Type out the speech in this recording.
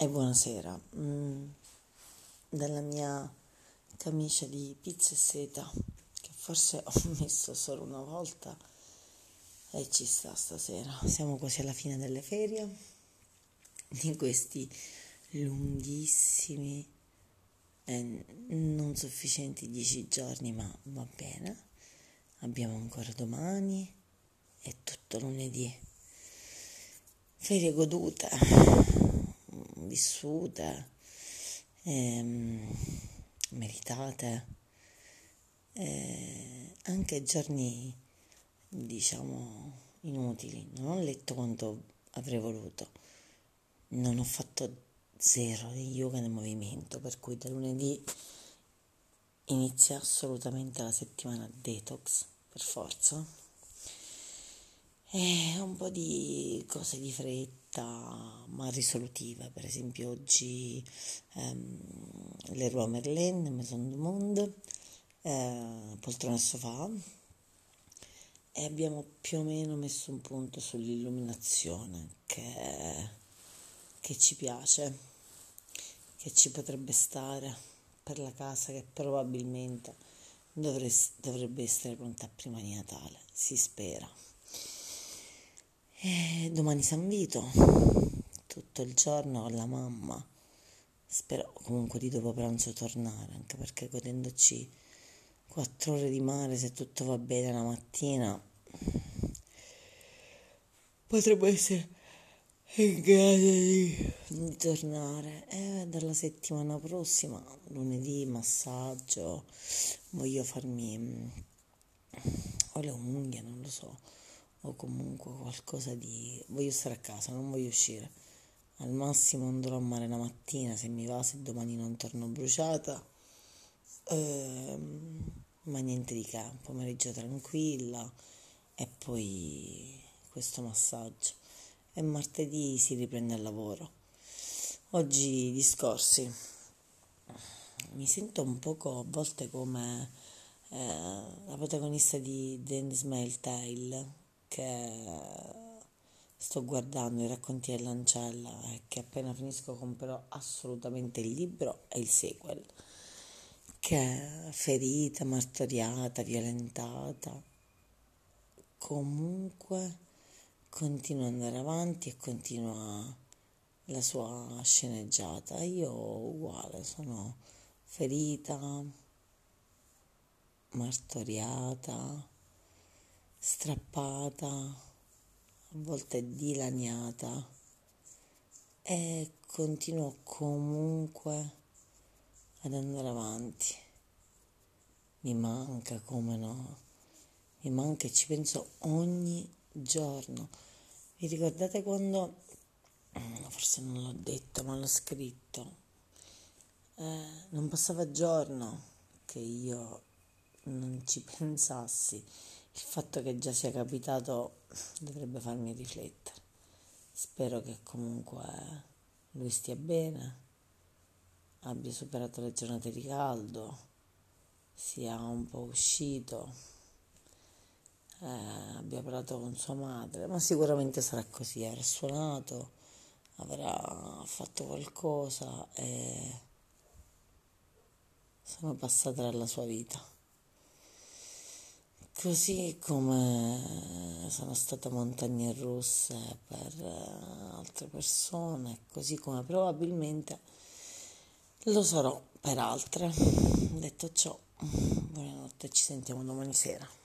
e buonasera. Mm, dalla mia camicia di pizza e seta, che forse ho messo solo una volta e ci sta stasera. Siamo quasi alla fine delle ferie, di questi lunghissimi e non sufficienti dieci giorni, ma va bene. Abbiamo ancora domani e tutto lunedì. Ferie godute vissute, ehm, meritate, eh, anche giorni, diciamo, inutili. Non ho letto quanto avrei voluto, non ho fatto zero di yoga nel movimento, per cui da lunedì inizia assolutamente la settimana detox, per forza. E un po' di cose di fretta ma risolutive, per esempio oggi ehm, Leroy Merlin, Maison du Monde, eh, poltrone e sofà e abbiamo più o meno messo un punto sull'illuminazione che, che ci piace, che ci potrebbe stare per la casa che probabilmente dovrebbe essere pronta prima di Natale, si spera. E domani San Vito, tutto il giorno con la mamma. Spero comunque di dopo pranzo tornare, anche perché godendoci quattro ore di mare, se tutto va bene la mattina, potrebbe essere in grado di, di tornare. E dalla settimana prossima, lunedì, massaggio, voglio farmi mm, o le unghie, non lo so o comunque qualcosa di... voglio stare a casa, non voglio uscire. Al massimo andrò a mare la mattina se mi va, se domani non torno bruciata. Ehm, ma niente di che, pomeriggio tranquilla e poi questo massaggio. E martedì si riprende il lavoro. Oggi discorsi. Mi sento un poco a volte come eh, la protagonista di The Handmaid's Tale che sto guardando i racconti dell'ancella e che appena finisco comprerò assolutamente il libro e il sequel che è ferita, martoriata, violentata. Comunque continua ad andare avanti e continua la sua sceneggiata. Io uguale sono ferita martoriata strappata, a volte dilaniata e continuo comunque ad andare avanti. Mi manca, come no, mi manca e ci penso ogni giorno. Vi ricordate quando, forse non l'ho detto ma l'ho scritto, eh, non passava giorno che io non ci pensassi il fatto che già sia capitato dovrebbe farmi riflettere. Spero che comunque lui stia bene, abbia superato le giornate di caldo, sia un po' uscito, eh, abbia parlato con sua madre, ma sicuramente sarà così, avrà suonato, avrà fatto qualcosa e sono passate dalla sua vita. Così come sono stata montagne russe per eh, altre persone, così come probabilmente lo sarò per altre. Detto ciò, buonanotte, ci sentiamo domani sera.